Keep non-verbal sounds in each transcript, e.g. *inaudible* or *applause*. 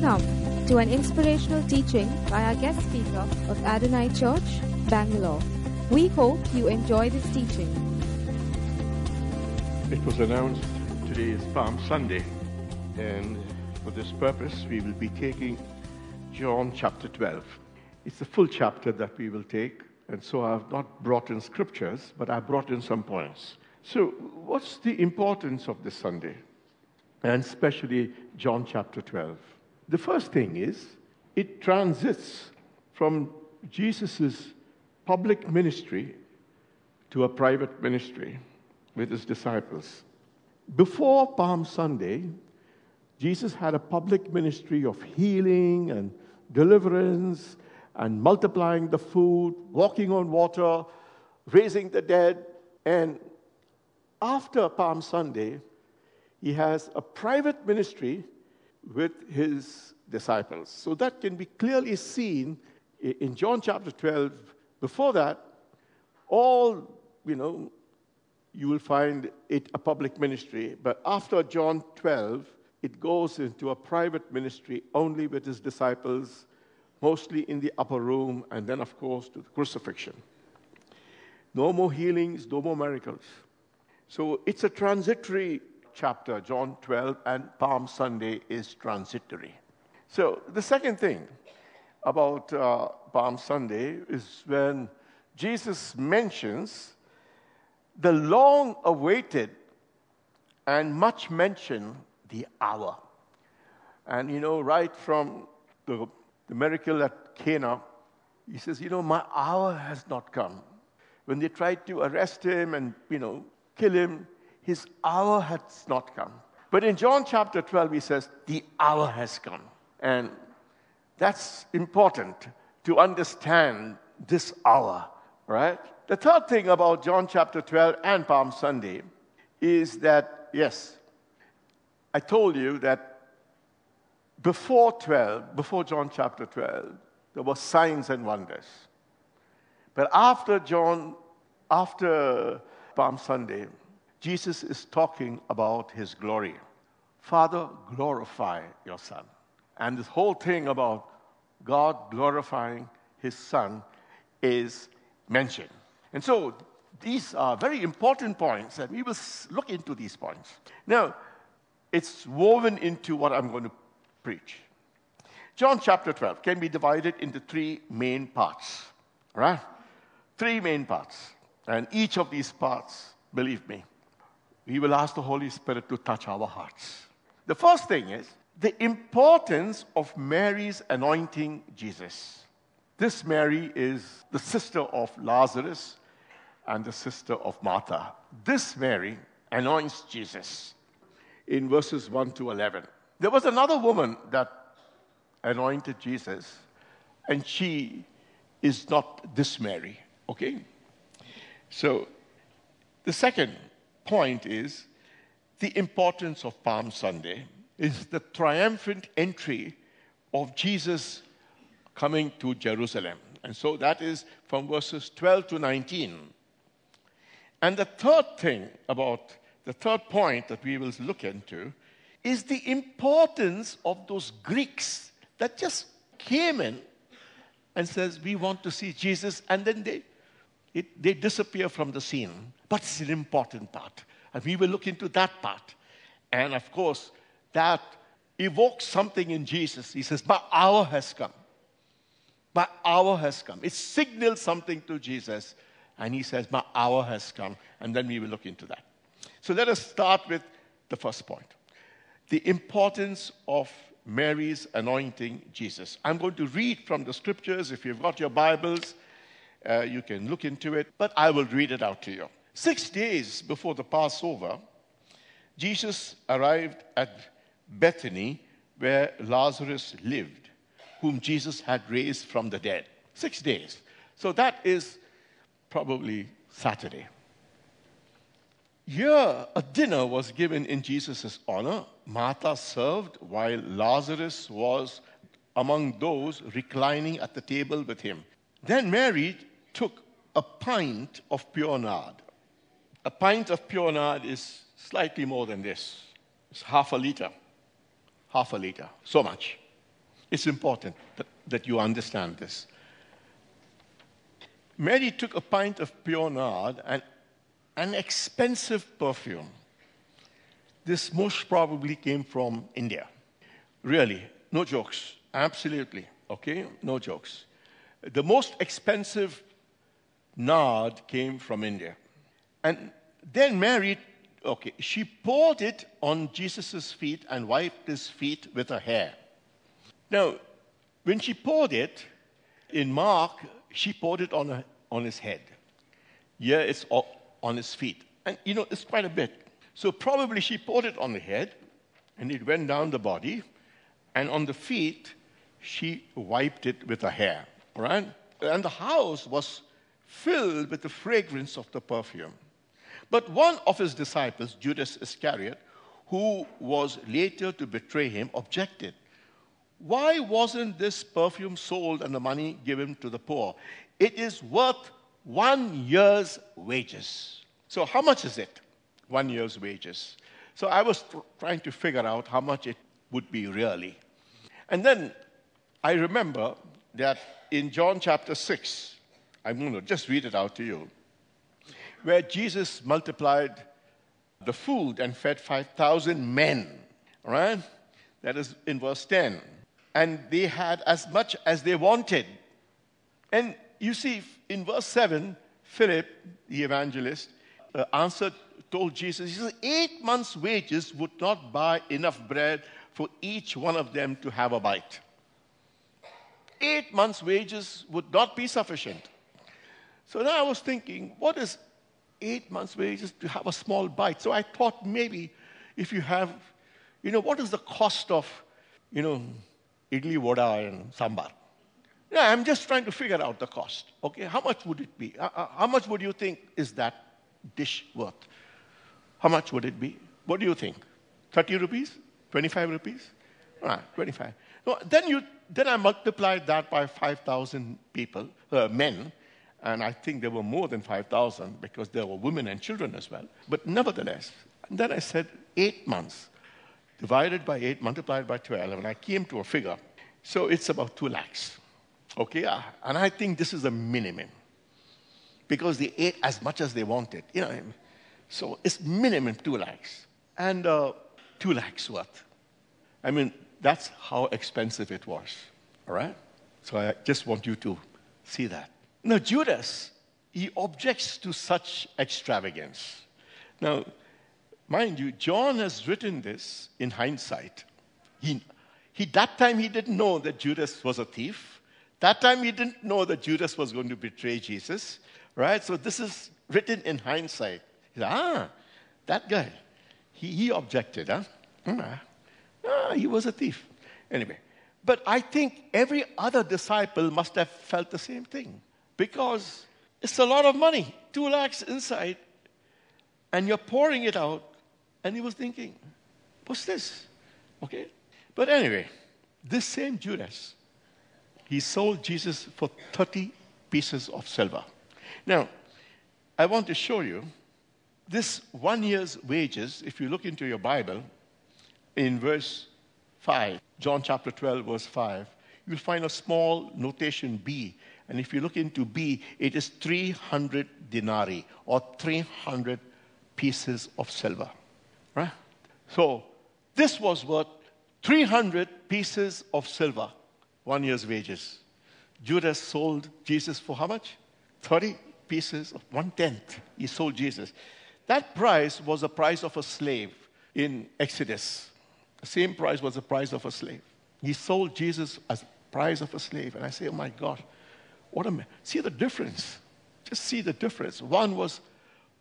Welcome to an inspirational teaching by our guest speaker of Adonai Church, Bangalore. We hope you enjoy this teaching. It was announced today is Palm Sunday, and for this purpose, we will be taking John chapter 12. It's a full chapter that we will take, and so I've not brought in scriptures, but I've brought in some points. So, what's the importance of this Sunday? And especially John chapter 12. The first thing is, it transits from Jesus' public ministry to a private ministry with his disciples. Before Palm Sunday, Jesus had a public ministry of healing and deliverance and multiplying the food, walking on water, raising the dead. And after Palm Sunday, he has a private ministry with his disciples. So that can be clearly seen in John chapter 12. Before that, all, you know, you will find it a public ministry. But after John 12, it goes into a private ministry only with his disciples, mostly in the upper room, and then, of course, to the crucifixion. No more healings, no more miracles. So it's a transitory chapter, John 12, and Palm Sunday is transitory. So the second thing about uh, Palm Sunday is when Jesus mentions the long awaited and much mentioned the hour. And you know, right from the, the miracle at Cana, he says, You know, my hour has not come. When they tried to arrest him and, you know, kill him, his hour has not come. But in John chapter 12, he says, The hour has come. And that's important to understand this hour, right? The third thing about John chapter 12 and Palm Sunday is that, yes, I told you that before 12, before John chapter 12, there were signs and wonders. But after John, after Palm Sunday, Jesus is talking about his glory. Father, glorify your Son. And this whole thing about God glorifying his Son is mentioned. And so these are very important points, and we will look into these points. Now, it's woven into what I'm going to preach. John chapter 12 can be divided into three main parts, right? Three main parts. And each of these parts, believe me, we will ask the Holy Spirit to touch our hearts. The first thing is the importance of Mary's anointing Jesus. This Mary is the sister of Lazarus and the sister of Martha. This Mary anoints Jesus in verses 1 to 11. There was another woman that anointed Jesus, and she is not this Mary, okay? So, the second point is the importance of Palm Sunday is the triumphant entry of Jesus coming to Jerusalem. And so that is from verses 12 to 19. And the third thing about the third point that we will look into is the importance of those Greeks that just came in and says, we want to see Jesus, and then they, it, they disappear from the scene. But it's an important part. And we will look into that part. And of course, that evokes something in Jesus. He says, My hour has come. My hour has come. It signals something to Jesus. And he says, My hour has come. And then we will look into that. So let us start with the first point the importance of Mary's anointing Jesus. I'm going to read from the scriptures. If you've got your Bibles, uh, you can look into it, but I will read it out to you. Six days before the Passover, Jesus arrived at Bethany, where Lazarus lived, whom Jesus had raised from the dead. Six days. So that is probably Saturday. Here, a dinner was given in Jesus' honor. Martha served while Lazarus was among those reclining at the table with him. Then Mary took a pint of pure nard. A pint of pure nard is slightly more than this. It's half a liter. Half a liter. So much. It's important that, that you understand this. Mary took a pint of pure nard and an expensive perfume. This most probably came from India. Really, no jokes. Absolutely. Okay? No jokes. The most expensive nard came from India. And then Mary, okay, she poured it on Jesus' feet and wiped his feet with her hair. Now, when she poured it, in Mark, she poured it on, her, on his head. Here it's on his feet. And you know, it's quite a bit. So probably she poured it on the head, and it went down the body, and on the feet, she wiped it with her hair. Right? And the house was filled with the fragrance of the perfume. But one of his disciples, Judas Iscariot, who was later to betray him, objected. Why wasn't this perfume sold and the money given to the poor? It is worth one year's wages. So, how much is it? One year's wages. So, I was trying to figure out how much it would be really. And then I remember that in John chapter 6, I'm going to just read it out to you, where Jesus multiplied the food and fed 5,000 men, right? That is in verse 10. And they had as much as they wanted. And you see, in verse 7, Philip, the evangelist, uh, answered, told Jesus, he said, eight months' wages would not buy enough bread for each one of them to have a bite eight months' wages would not be sufficient. So now I was thinking, what is eight months' wages to have a small bite? So I thought maybe if you have, you know, what is the cost of, you know, idli, vada, and sambar? Yeah, I'm just trying to figure out the cost. Okay, how much would it be? Uh, uh, how much would you think is that dish worth? How much would it be? What do you think? 30 rupees? 25 rupees? Ah, 25. No, then you then I multiplied that by 5,000 people, uh, men, and I think there were more than 5,000 because there were women and children as well. But nevertheless, and then I said eight months divided by eight, multiplied by 12, and I came to a figure. So it's about two lakhs. Okay, uh, and I think this is a minimum because they ate as much as they wanted. You know, so it's minimum two lakhs and uh, two lakhs worth. I mean, that's how expensive it was. All right? So I just want you to see that. Now, Judas, he objects to such extravagance. Now, mind you, John has written this in hindsight. He, he, that time he didn't know that Judas was a thief. That time he didn't know that Judas was going to betray Jesus. Right? So this is written in hindsight. Ah, that guy. He, he objected, huh? Ah, Ah, he was a thief. Anyway, but I think every other disciple must have felt the same thing because it's a lot of money, two lakhs inside, and you're pouring it out. And he was thinking, what's this? Okay. But anyway, this same Judas, he sold Jesus for 30 pieces of silver. Now, I want to show you this one year's wages, if you look into your Bible, in verse 5, John chapter 12, verse 5, you'll find a small notation B. And if you look into B, it is 300 denarii or 300 pieces of silver. Right? So this was worth 300 pieces of silver, one year's wages. Judas sold Jesus for how much? 30 pieces of one tenth. He sold Jesus. That price was the price of a slave in Exodus. The same price was the price of a slave. He sold Jesus as price of a slave. And I say, oh my God, what a. See the difference. Just see the difference. One was,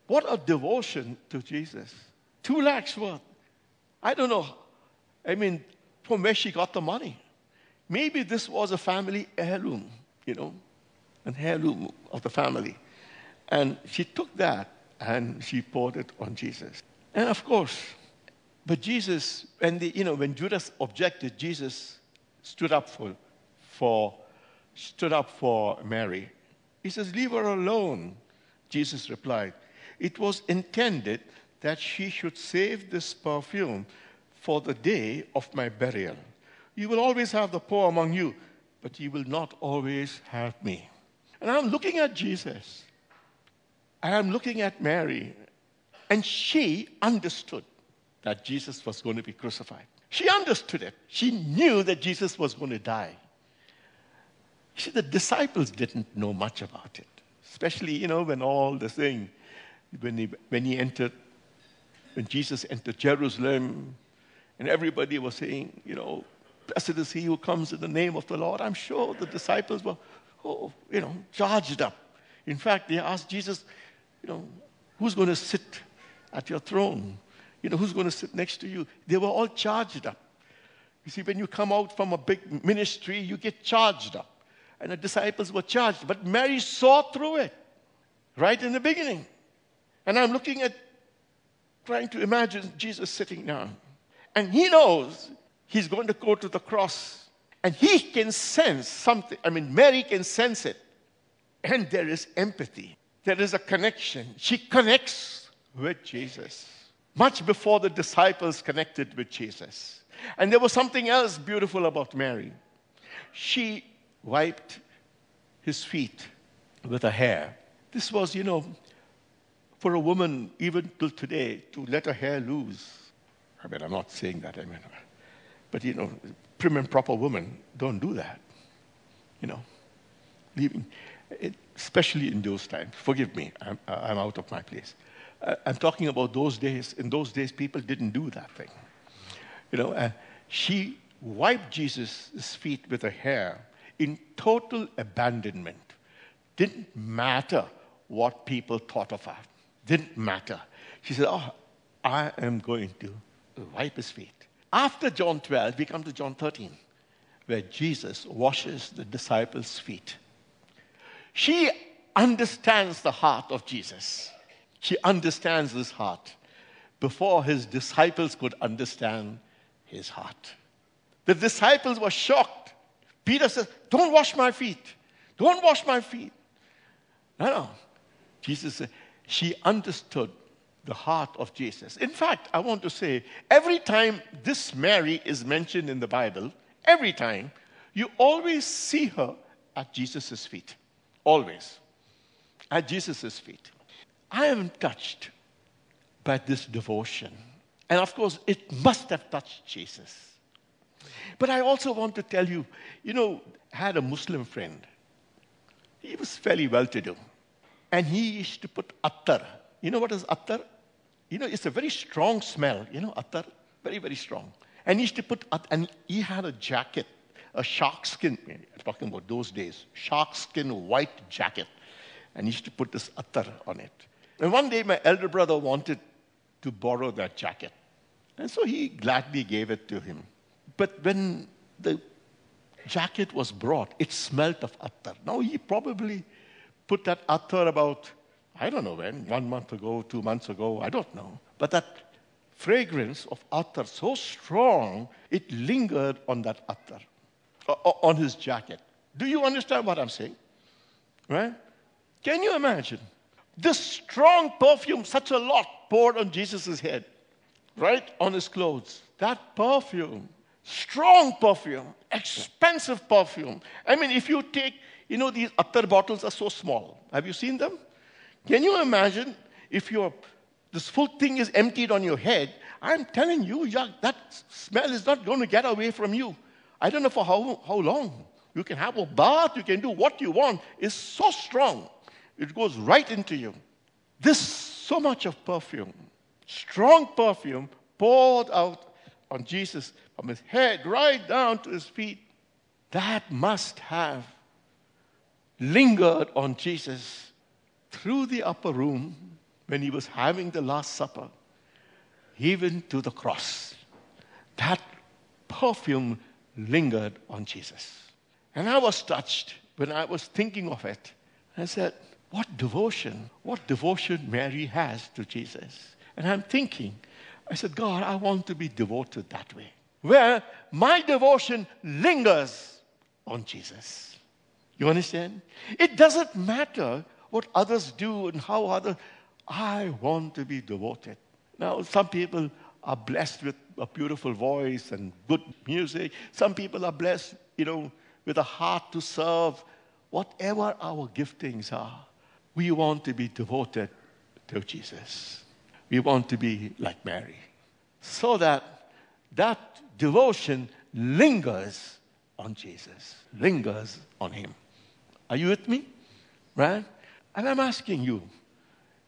what a devotion to Jesus. Two lakhs worth. I don't know. I mean, from where she got the money. Maybe this was a family heirloom, you know, an heirloom of the family. And she took that and she poured it on Jesus. And of course, but Jesus, when, the, you know, when Judas objected, Jesus stood up for, for, stood up for Mary. He says, Leave her alone. Jesus replied, It was intended that she should save this perfume for the day of my burial. You will always have the poor among you, but you will not always have me. And I'm looking at Jesus, and I'm looking at Mary, and she understood that Jesus was going to be crucified. She understood it. She knew that Jesus was going to die. See, the disciples didn't know much about it, especially, you know, when all the thing, when he, when he entered, when Jesus entered Jerusalem, and everybody was saying, you know, blessed is he who comes in the name of the Lord. I'm sure the disciples were, oh, you know, charged up. In fact, they asked Jesus, you know, who's going to sit at your throne? You know, who's going to sit next to you? They were all charged up. You see, when you come out from a big ministry, you get charged up. And the disciples were charged. But Mary saw through it right in the beginning. And I'm looking at, trying to imagine Jesus sitting down. And he knows he's going to go to the cross. And he can sense something. I mean, Mary can sense it. And there is empathy, there is a connection. She connects with Jesus much before the disciples connected with Jesus. And there was something else beautiful about Mary. She wiped his feet with her hair. This was, you know, for a woman, even till today, to let her hair loose. I mean, I'm not saying that, I mean, but, you know, prim and proper women don't do that. You know, leaving, it, especially in those times. Forgive me, I'm, I'm out of my place. I'm talking about those days. In those days, people didn't do that thing. You know, uh, she wiped Jesus' feet with her hair in total abandonment. Didn't matter what people thought of her. Didn't matter. She said, Oh, I am going to wipe his feet. After John 12, we come to John 13, where Jesus washes the disciples' feet. She understands the heart of Jesus. She understands his heart before his disciples could understand his heart. The disciples were shocked. Peter says, Don't wash my feet. Don't wash my feet. No, no. Jesus said, She understood the heart of Jesus. In fact, I want to say, every time this Mary is mentioned in the Bible, every time, you always see her at Jesus' feet. Always. At Jesus' feet. I am touched by this devotion. And of course, it must have touched Jesus. But I also want to tell you, you know, I had a Muslim friend. He was fairly well to do. And he used to put attar. You know what is attar? You know, it's a very strong smell. You know, attar? Very, very strong. And he used to put, attar, and he had a jacket, a shark skin, I'm talking about those days, shark skin white jacket. And he used to put this attar on it. And one day, my elder brother wanted to borrow that jacket. And so he gladly gave it to him. But when the jacket was brought, it smelt of attar. Now, he probably put that attar about, I don't know when, one month ago, two months ago, I don't know. But that fragrance of attar so strong, it lingered on that attar, on his jacket. Do you understand what I'm saying? Right? Can you imagine? This strong perfume, such a lot poured on Jesus' head, right on his clothes. That perfume, strong perfume, expensive perfume. I mean, if you take, you know, these attar bottles are so small. Have you seen them? Can you imagine if your this full thing is emptied on your head? I'm telling you, that smell is not going to get away from you. I don't know for how, how long. You can have a bath, you can do what you want. It's so strong. It goes right into you. This so much of perfume, strong perfume, poured out on Jesus from his head right down to his feet. That must have lingered on Jesus through the upper room when he was having the Last Supper, even to the cross. That perfume lingered on Jesus. And I was touched when I was thinking of it. I said, what devotion, what devotion Mary has to Jesus. And I'm thinking, I said, God, I want to be devoted that way, where my devotion lingers on Jesus. You understand? It doesn't matter what others do and how others, I want to be devoted. Now, some people are blessed with a beautiful voice and good music. Some people are blessed, you know, with a heart to serve. Whatever our giftings are, we want to be devoted to Jesus. We want to be like Mary. So that that devotion lingers on Jesus, lingers on Him. Are you with me? Right? And I'm asking you,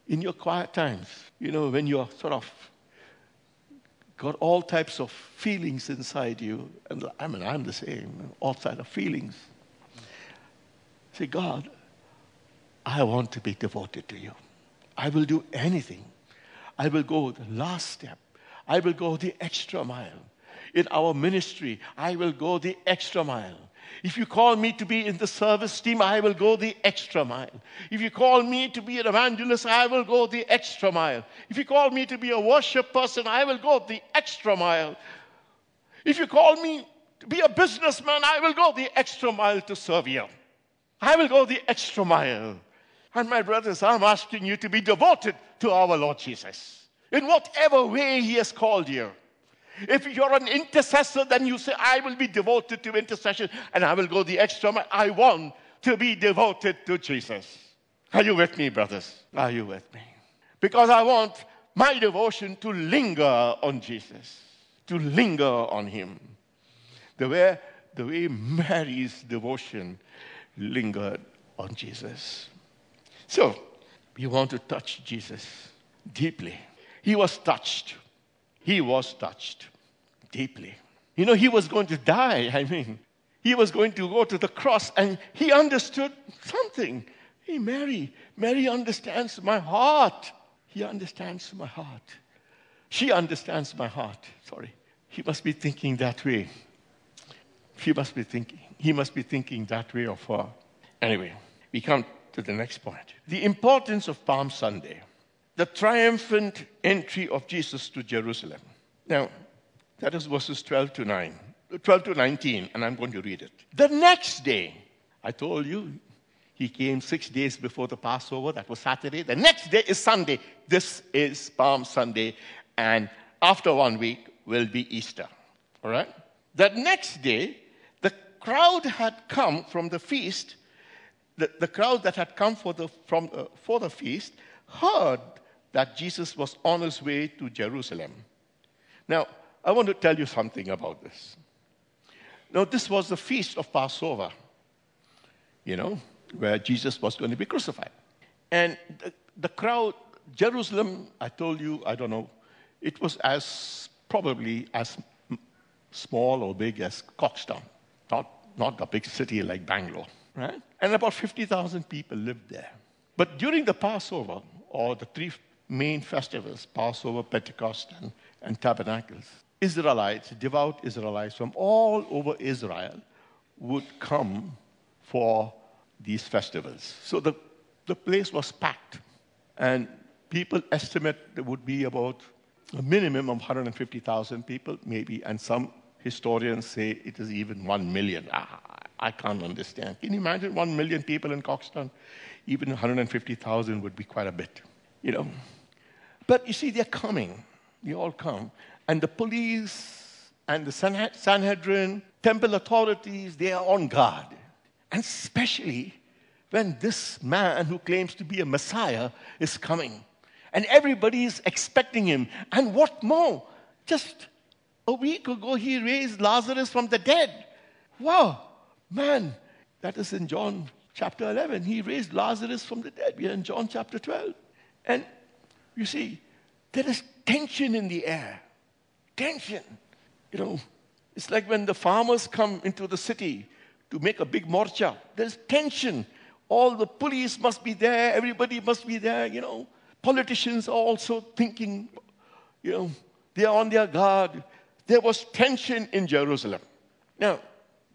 in your quiet times, you know, when you're sort of got all types of feelings inside you, and I mean, I'm the same, all types of feelings. Say, God, I want to be devoted to you. I will do anything. I will go the last step. I will go the extra mile. In our ministry, I will go the extra mile. If you call me to be in the service team, I will go the extra mile. If you call me to be an evangelist, I will go the extra mile. If you call me to be a worship person, I will go the extra mile. If you call me to be a businessman, I will go the extra mile to serve you. I will go the extra mile. And my brothers, I'm asking you to be devoted to our Lord Jesus in whatever way He has called you. If you're an intercessor, then you say, I will be devoted to intercession and I will go the extra mile. I want to be devoted to Jesus. Are you with me, brothers? Are you with me? Because I want my devotion to linger on Jesus, to linger on Him. The way, the way Mary's devotion lingered on Jesus. So, you want to touch Jesus deeply. He was touched he was touched deeply. You know, he was going to die. I mean, he was going to go to the cross, and he understood something. Hey, Mary, Mary understands my heart. He understands my heart. She understands my heart. Sorry. He must be thinking that way. She must be thinking. He must be thinking that way of her. Anyway, we come to the next point. The importance of Palm Sunday the triumphant entry of Jesus to Jerusalem. Now, that is verses 12 to 9, 12 to 19, and I'm going to read it. The next day, I told you, he came six days before the Passover. That was Saturday. The next day is Sunday. This is Palm Sunday. And after one week will be Easter. All right? The next day, the crowd had come from the feast. The, the crowd that had come for the, from, uh, for the feast heard that Jesus was on his way to Jerusalem. Now, I want to tell you something about this. Now, this was the feast of Passover, you know, where Jesus was going to be crucified. And the, the crowd, Jerusalem, I told you, I don't know, it was as probably as small or big as Coxtown, not, not a big city like Bangalore, right? And about 50,000 people lived there. But during the Passover, or the three main festivals Passover, Pentecost, and, and Tabernacles. Israelites, devout Israelites from all over Israel would come for these festivals. So the, the place was packed, and people estimate there would be about a minimum of 150,000 people, maybe, and some historians say it is even 1 million. Ah, I can't understand. Can you imagine 1 million people in Coxtown? Even 150,000 would be quite a bit, you know. But you see, they're coming. They all come. And the police and the Sanhedrin, temple authorities, they are on guard. And especially when this man who claims to be a Messiah is coming. And everybody is expecting him. And what more? Just a week ago, he raised Lazarus from the dead. Wow, man, that is in John chapter 11. He raised Lazarus from the dead. We are in John chapter 12. And you see, there is tension in the air. Tension. You know, it's like when the farmers come into the city to make a big morcha. There's tension. All the police must be there, everybody must be there, you know. Politicians are also thinking, you know, they are on their guard. There was tension in Jerusalem. Now,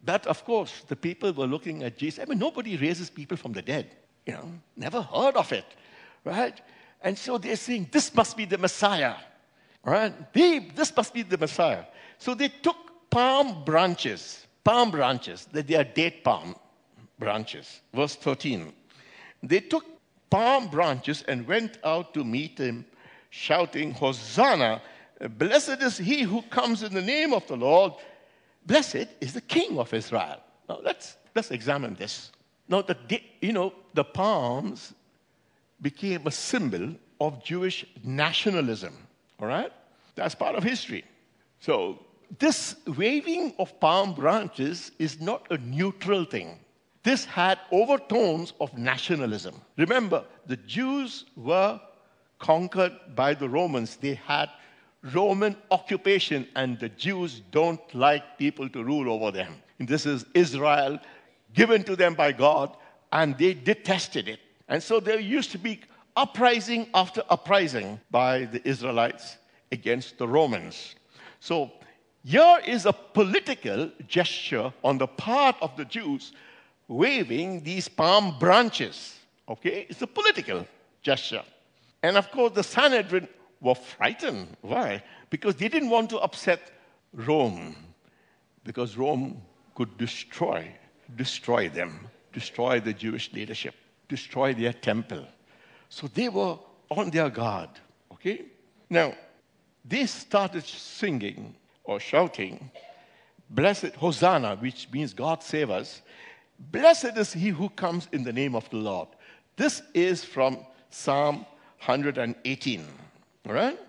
that, of course, the people were looking at Jesus. I mean, nobody raises people from the dead. You know, never heard of it, right? And so they're saying, this must be the Messiah. right? This must be the Messiah. So they took palm branches, palm branches, that they are date palm branches. Verse 13. They took palm branches and went out to meet him, shouting, Hosanna! Blessed is he who comes in the name of the Lord. Blessed is the King of Israel. Now let's, let's examine this. Now, the, you know, the palms became a symbol of Jewish nationalism, all right? That's part of history. So, this waving of palm branches is not a neutral thing. This had overtones of nationalism. Remember, the Jews were conquered by the Romans. They had Roman occupation, and the Jews don't like people to rule over them. This is Israel given to them by God, and they detested it. And so there used to be uprising after uprising by the Israelites against the Romans. So here is a political gesture on the part of the Jews waving these palm branches. Okay? It's a political gesture. And of course, the Sanhedrin were frightened. Why? Because they didn't want to upset Rome, because Rome could destroy, destroy them, destroy the Jewish leadership, destroy their temple. So they were on their guard. Okay? Now, they started singing or shouting, Blessed Hosanna, which means God save us. Blessed is he who comes in the name of the Lord. This is from Psalm 118, all right?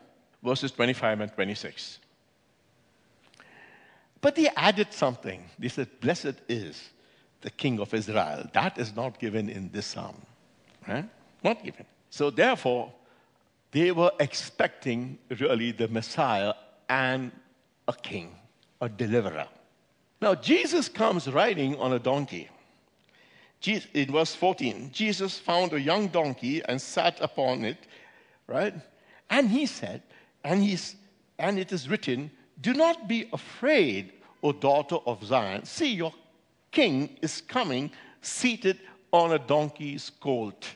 Verses 25 and 26. But they added something. They said, Blessed is the King of Israel. That is not given in this psalm, right? Not given. So therefore, they were expecting really the Messiah and a king, a deliverer. Now, Jesus comes riding on a donkey. In verse 14, Jesus found a young donkey and sat upon it, right? And he said, and, he's, and it is written, Do not be afraid, O daughter of Zion. See, your king is coming seated on a donkey's colt.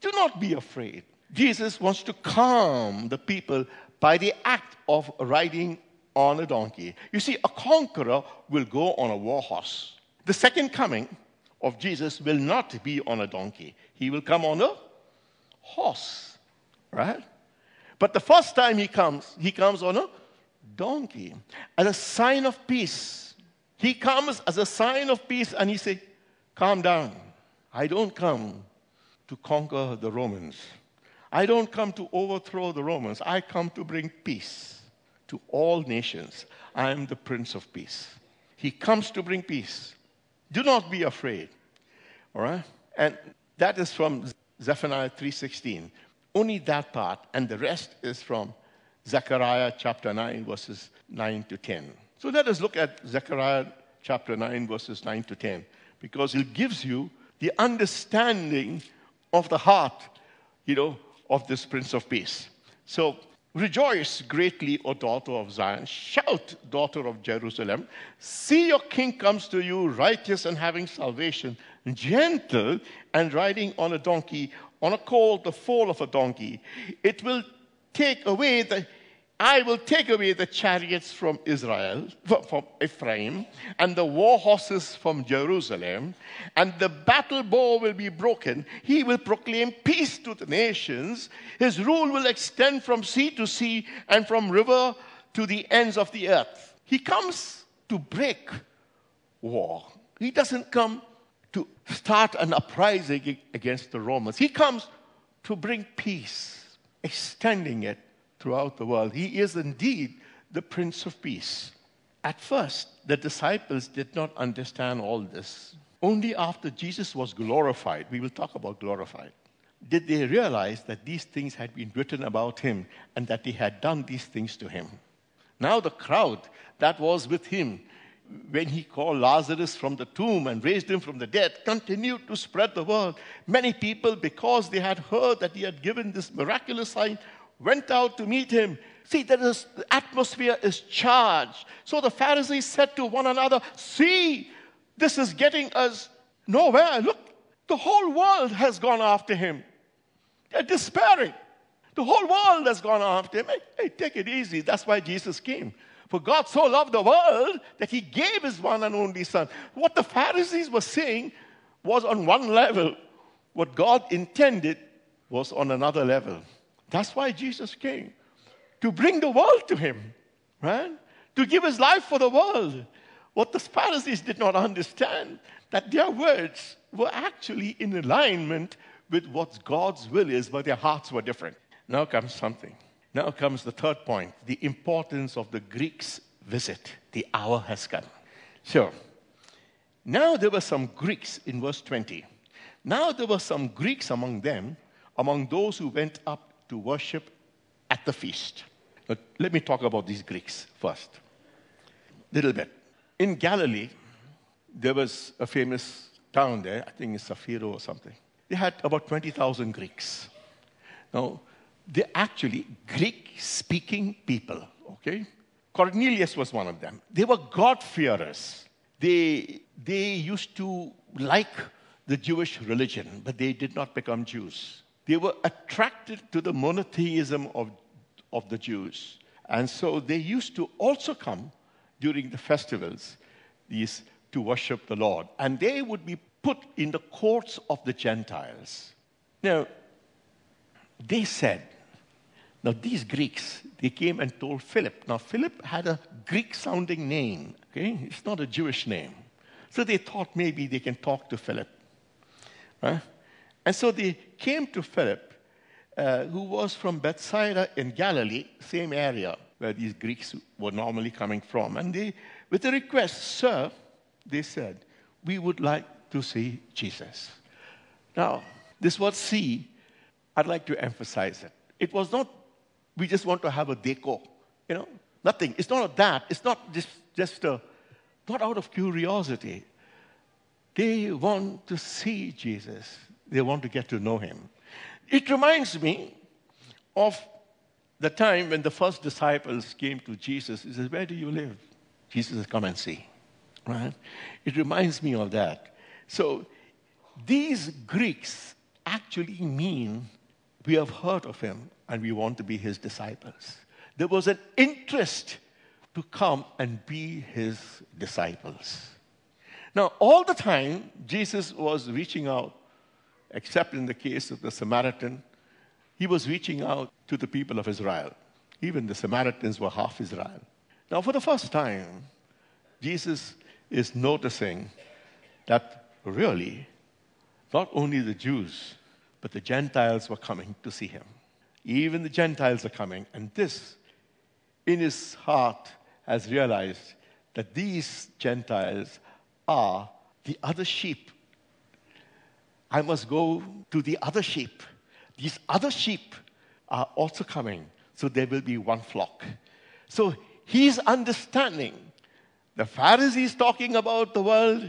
Do not be afraid. Jesus wants to calm the people by the act of riding on a donkey. You see, a conqueror will go on a war horse. The second coming of Jesus will not be on a donkey, he will come on a horse, right? But the first time he comes, he comes on a donkey as a sign of peace. He comes as a sign of peace and he says, Calm down. I don't come to conquer the Romans. I don't come to overthrow the Romans. I come to bring peace to all nations. I am the Prince of Peace. He comes to bring peace. Do not be afraid. All right? And that is from Zephaniah 3:16. Only that part, and the rest is from Zechariah chapter 9, verses 9 to 10. So let us look at Zechariah chapter 9, verses 9 to 10, because it gives you the understanding of the heart, you know, of this Prince of Peace. So rejoice greatly, O daughter of Zion. Shout, daughter of Jerusalem. See your king comes to you, righteous and having salvation, gentle and riding on a donkey, on a colt, the foal of a donkey. It will take away the I will take away the chariots from Israel, from Ephraim, and the war horses from Jerusalem, and the battle bow will be broken. He will proclaim peace to the nations. His rule will extend from sea to sea and from river to the ends of the earth. He comes to break war. He doesn't come to start an uprising against the Romans. He comes to bring peace, extending it throughout the world. He is indeed the Prince of Peace. At first, the disciples did not understand all this. Only after Jesus was glorified, we will talk about glorified, did they realize that these things had been written about him and that they had done these things to him. Now, the crowd that was with him when he called Lazarus from the tomb and raised him from the dead continued to spread the word. Many people, because they had heard that he had given this miraculous sign, went out to meet him. See, there is, the atmosphere is charged. So the Pharisees said to one another, See, this is getting us nowhere. Look, the whole world has gone after him. They're despairing. The whole world has gone after him. Hey, hey, take it easy. That's why Jesus came. For God so loved the world that he gave his one and only Son. What the Pharisees were saying was on one level, what God intended was on another level. That's why Jesus came to bring the world to him, right? To give his life for the world. What the Pharisees did not understand, that their words were actually in alignment with what God's will is, but their hearts were different. Now comes something. Now comes the third point the importance of the Greeks' visit. The hour has come. So, now there were some Greeks in verse 20. Now there were some Greeks among them, among those who went up to worship at the feast. But let me talk about these Greeks first. Little bit. In Galilee, there was a famous town there, I think it's Saphiro or something. They had about 20,000 Greeks. Now, they're actually Greek speaking people, okay? Cornelius was one of them. They were God-fearers. They, they used to like the Jewish religion, but they did not become Jews. They were attracted to the monotheism of, of the Jews. And so they used to also come during the festivals these, to worship the Lord. And they would be put in the courts of the Gentiles. Now, they said, now these Greeks, they came and told Philip. Now, Philip had a Greek sounding name, okay? It's not a Jewish name. So they thought maybe they can talk to Philip. Right? And so they came to Philip, uh, who was from Bethsaida in Galilee, same area where these Greeks were normally coming from. And they, with a request, Sir, they said, we would like to see Jesus. Now, this word see, I'd like to emphasize it. It was not, we just want to have a deco, you know, nothing. It's not that. It's not just, just a, not out of curiosity. They want to see Jesus, they want to get to know him. It reminds me of the time when the first disciples came to Jesus. He says, Where do you live? Jesus says, Come and see. Right? It reminds me of that. So these Greeks actually mean we have heard of him and we want to be his disciples. There was an interest to come and be his disciples. Now, all the time, Jesus was reaching out, except in the case of the Samaritan, he was reaching out to the people of Israel. Even the Samaritans were half Israel. Now, for the first time, Jesus is noticing that really, not only the Jews, but the Gentiles were coming to see him. Even the Gentiles are coming, and this, in his heart, has realized that these Gentiles are the other sheep. I must go to the other sheep. These other sheep are also coming, so there will be one flock. So he's understanding. The Pharisees talking about the world,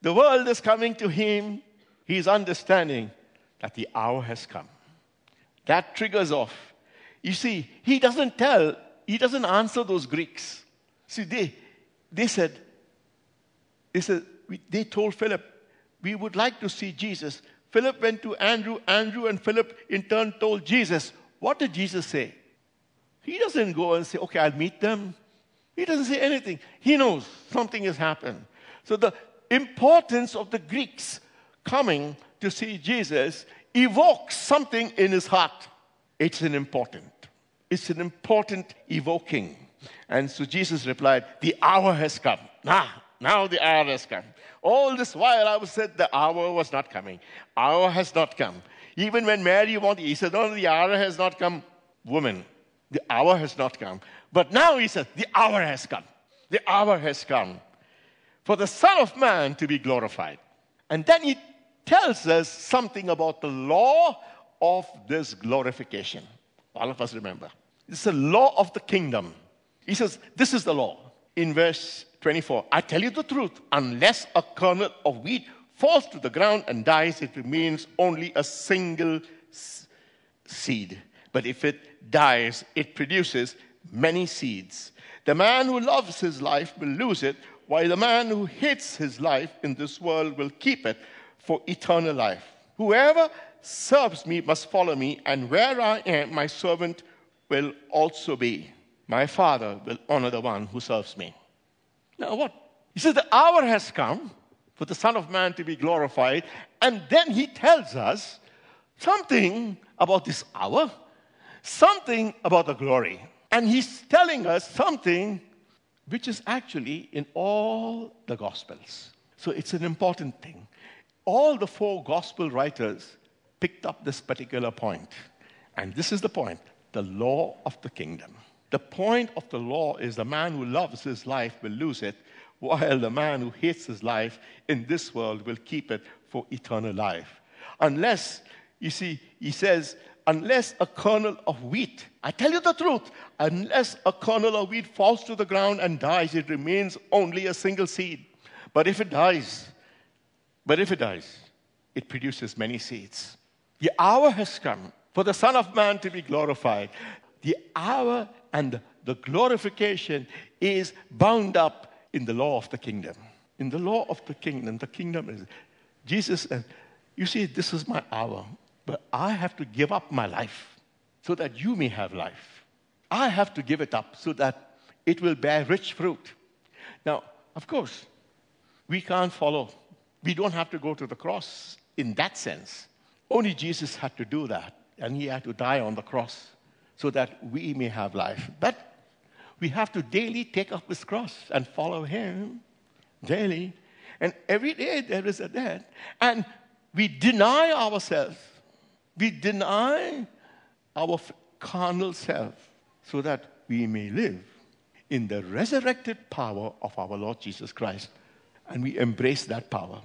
the world is coming to him. He's understanding that the hour has come. That triggers off. You see, he doesn't tell, he doesn't answer those Greeks. See, they, they said, they said, they told Philip, we would like to see Jesus. Philip went to Andrew. Andrew and Philip in turn told Jesus. What did Jesus say? He doesn't go and say, okay, I'll meet them. He doesn't say anything. He knows something has happened. So the importance of the Greeks coming to see Jesus evokes something in his heart. It's an important. It's an important evoking. And so Jesus replied, The hour has come. Now, now the hour has come. All this while I was said the hour was not coming. Hour has not come. Even when Mary wanted, he said, No, the hour has not come. Woman, the hour has not come. But now he said, The hour has come. The hour has come for the Son of Man to be glorified. And then he tells us something about the law of this glorification. All of us remember. It's the law of the kingdom. He says, This is the law. In verse 24, I tell you the truth, unless a kernel of wheat falls to the ground and dies, it remains only a single seed. But if it dies, it produces many seeds. The man who loves his life will lose it, while the man who hates his life in this world will keep it for eternal life. Whoever serves me must follow me, and where I am, my servant will also be. My Father will honor the one who serves me. Now, what? He says, The hour has come for the Son of Man to be glorified. And then he tells us something about this hour, something about the glory. And he's telling us something which is actually in all the Gospels. So it's an important thing. All the four Gospel writers picked up this particular point. And this is the point the law of the kingdom. The point of the law is the man who loves his life will lose it, while the man who hates his life in this world will keep it for eternal life. Unless, you see, he says, unless a kernel of wheat, I tell you the truth, unless a kernel of wheat falls to the ground and dies, it remains only a single seed. But if it dies, but if it dies, it produces many seeds. The hour has come for the Son of Man to be glorified. The hour and the glorification is bound up in the law of the kingdom. In the law of the kingdom, the kingdom is Jesus said, You see, this is my hour, but I have to give up my life so that you may have life. I have to give it up so that it will bear rich fruit. Now, of course, we can't follow. We don't have to go to the cross in that sense. Only Jesus had to do that, and he had to die on the cross so that we may have life. But we have to daily take up his cross and follow him daily. And every day there is a death. And we deny ourselves. We deny our carnal self so that we may live in the resurrected power of our Lord Jesus Christ. And we embrace that power.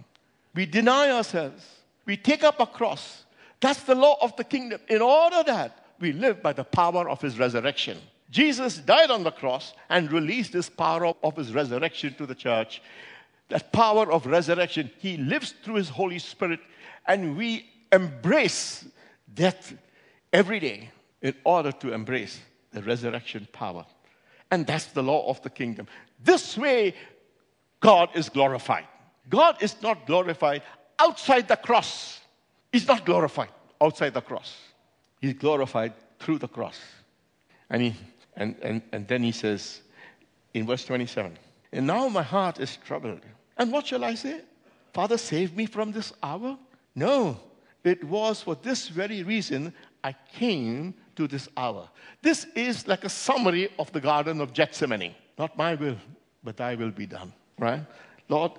We deny ourselves. We take up a cross. That's the law of the kingdom. In order that we live by the power of his resurrection. Jesus died on the cross and released this power of his resurrection to the church that power of resurrection. He lives through His Holy Spirit, and we embrace death every day in order to embrace the resurrection power. And that's the law of the kingdom. This way, God is glorified. God is not glorified outside the cross. He's not glorified outside the cross. He's glorified through the cross. And, he, and, and, and then he says in verse 27 And now my heart is troubled. And what shall I say? Father, save me from this hour? No, it was for this very reason I came to this hour. This is like a summary of the Garden of Gethsemane. Not my will, but thy will be done. Right? Lord,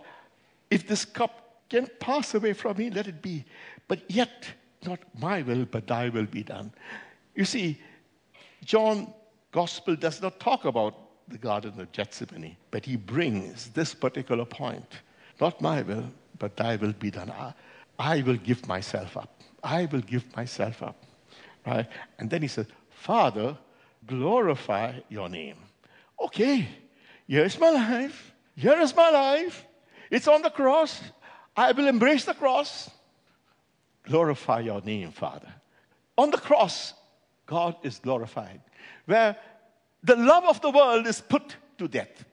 if this cup can pass away from me, let it be. But yet, not my will, but thy will be done. You see, John Gospel does not talk about the Garden of Gethsemane, but he brings this particular point not my will, but thy will be done. I, I will give myself up. I will give myself up. Right? And then he says, Father, glorify your name. Okay, here's my life. Here is my life. It's on the cross. I will embrace the cross. Glorify your name, Father. On the cross, God is glorified. Where the love of the world is put to death.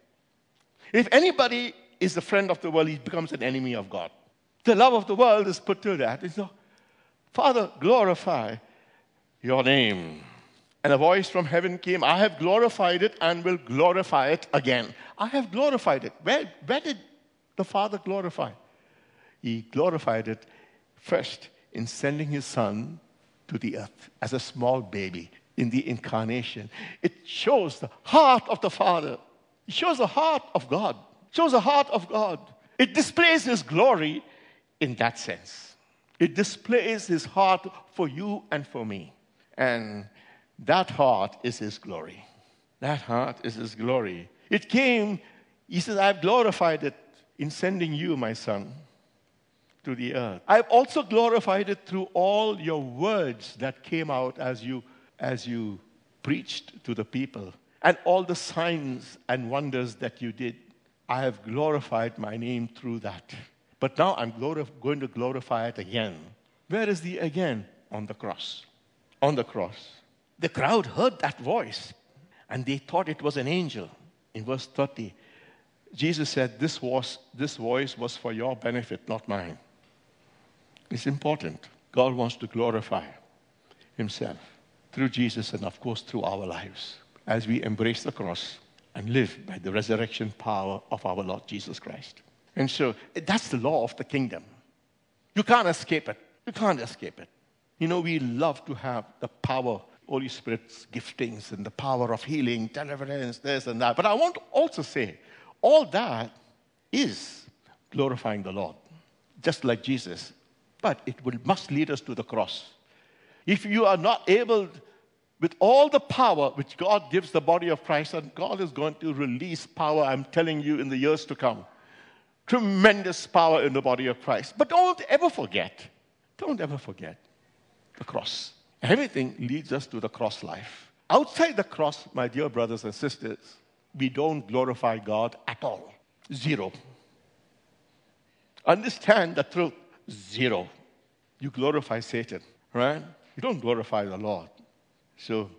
If anybody is a friend of the world, he becomes an enemy of God. The love of the world is put to death. Father, glorify your name. And a voice from heaven came, I have glorified it and will glorify it again. I have glorified it. Where, where did the Father glorify? He glorified it first in sending his Son to the earth as a small baby in the incarnation. It shows the heart of the Father. It shows the heart of God. It shows the heart of God. It displays His glory in that sense. It displays His heart for you and for me. And that heart is His glory. That heart is His glory. It came, He says, I've glorified it in sending you, my Son, to the earth. I've also glorified it through all your words that came out as you as you preached to the people and all the signs and wonders that you did. I have glorified my name through that. But now I'm going to glorify it again. Where is the again? On the cross. On the cross. The crowd heard that voice and they thought it was an angel. In verse 30, Jesus said, This, was, this voice was for your benefit, not mine. It's important. God wants to glorify Himself through Jesus and, of course, through our lives as we embrace the cross and live by the resurrection power of our Lord Jesus Christ. And so that's the law of the kingdom. You can't escape it. You can't escape it. You know, we love to have the power Holy Spirit's giftings and the power of healing, deliverance, this and that. But I want to also say, all that is glorifying the Lord, just like Jesus. But it will, must lead us to the cross. If you are not able, with all the power which God gives the body of Christ, and God is going to release power, I'm telling you, in the years to come. Tremendous power in the body of Christ. But don't ever forget, don't ever forget the cross. Everything leads us to the cross life. Outside the cross, my dear brothers and sisters, we don't glorify God at all. Zero. Understand the truth. Zero. You glorify Satan, right? You don't glorify the Lord. So,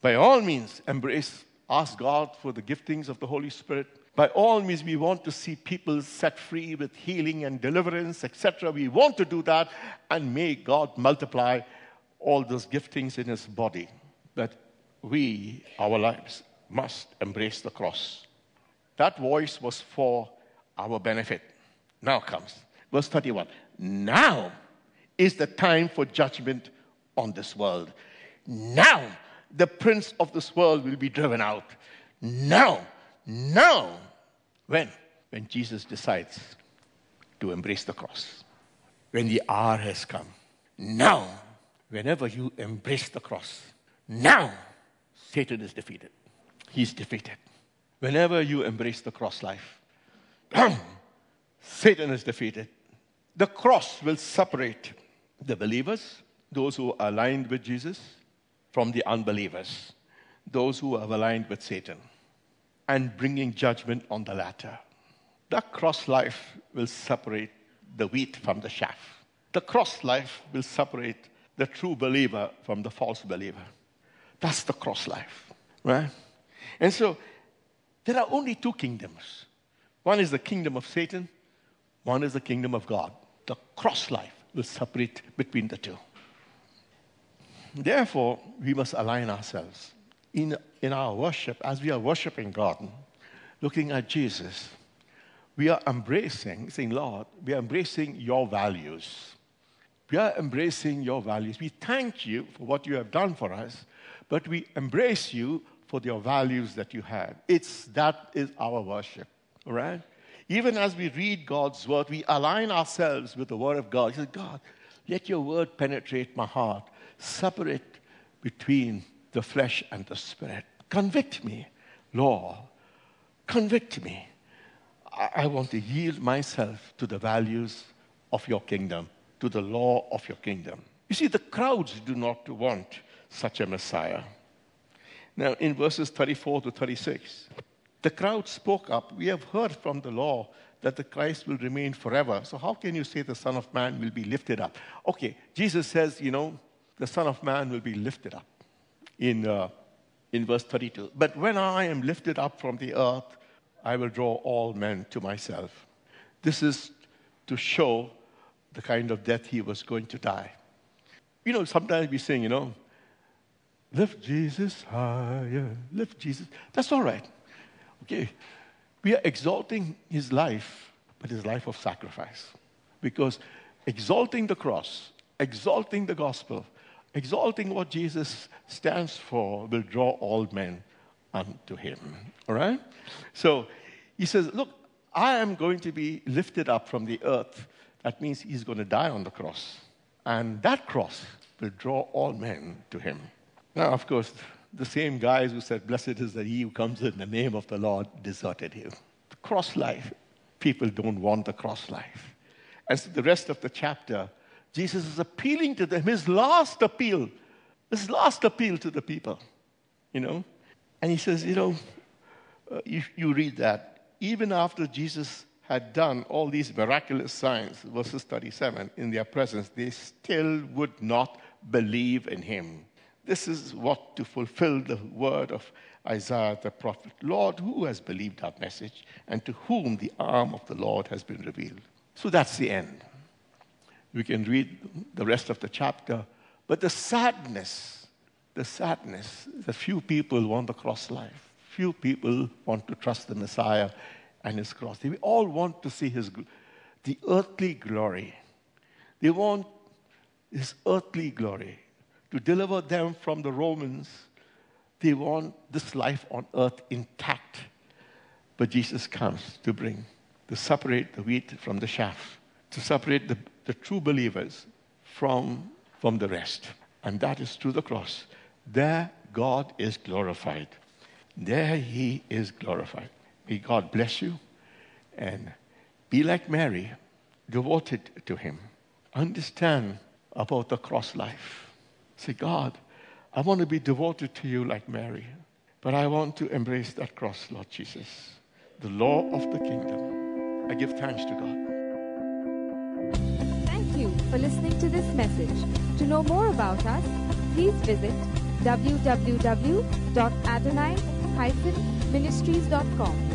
by all means, embrace, ask God for the giftings of the Holy Spirit. By all means, we want to see people set free with healing and deliverance, etc. We want to do that, and may God multiply all those giftings in His body. that we, our lives, must embrace the cross. That voice was for our benefit. Now comes verse 31. Now is the time for judgment on this world. Now the prince of this world will be driven out. Now, now. When? When Jesus decides to embrace the cross. When the hour has come. Now, whenever you embrace the cross, now Satan is defeated. He's defeated. Whenever you embrace the cross life, *clears throat* Satan is defeated. The cross will separate the believers, those who are aligned with Jesus, from the unbelievers, those who are aligned with Satan, and bringing judgment on the latter. The cross life will separate the wheat from the chaff. The cross life will separate the true believer from the false believer. That's the cross life, right? And so there are only two kingdoms one is the kingdom of Satan, one is the kingdom of God. The cross life will separate between the two. Therefore, we must align ourselves in, in our worship as we are worshiping God, looking at Jesus. We are embracing, saying, Lord, we are embracing your values. We are embracing your values. We thank you for what you have done for us, but we embrace you for your values that you have. It's that is our worship, all right? Even as we read God's word, we align ourselves with the word of God. He says, God, let your word penetrate my heart, separate between the flesh and the spirit. Convict me, Lord. Convict me. I, I want to yield myself to the values of your kingdom, to the law of your kingdom. You see, the crowds do not want such a Messiah. Now, in verses 34 to 36, the crowd spoke up. We have heard from the law that the Christ will remain forever. So, how can you say the Son of Man will be lifted up? Okay, Jesus says, you know, the Son of Man will be lifted up in, uh, in verse 32. But when I am lifted up from the earth, I will draw all men to myself. This is to show the kind of death he was going to die. You know, sometimes we sing, you know, Lift Jesus higher, lift Jesus. That's all right. Okay. We are exalting his life, but his life of sacrifice. Because exalting the cross, exalting the gospel, exalting what Jesus stands for will draw all men unto him. All right? So he says, Look, I am going to be lifted up from the earth. That means he's going to die on the cross. And that cross will draw all men to him. Now, of course, the same guys who said, Blessed is the he who comes in the name of the Lord, deserted him. The cross life, people don't want the cross life. And so the rest of the chapter, Jesus is appealing to them, his last appeal, his last appeal to the people, you know. And he says, you know, uh, you, you read that, even after Jesus had done all these miraculous signs, verses 37, in their presence, they still would not believe in him. This is what to fulfill the word of Isaiah the prophet. Lord, who has believed our message and to whom the arm of the Lord has been revealed? So that's the end. We can read the rest of the chapter. But the sadness, the sadness, the few people want the cross life. Few people want to trust the Messiah and his cross. They all want to see his, the earthly glory. They want his earthly glory to deliver them from the Romans. They want this life on earth intact. But Jesus comes to bring, to separate the wheat from the chaff, to separate the, the true believers from, from the rest. And that is through the cross. There, God is glorified. There, He is glorified. May God bless you and be like Mary, devoted to Him. Understand about the cross life. Say, God, I want to be devoted to you like Mary, but I want to embrace that cross, Lord Jesus, the law of the kingdom. I give thanks to God. Thank you for listening to this message. To know more about us, please visit www.adonai-ministries.com.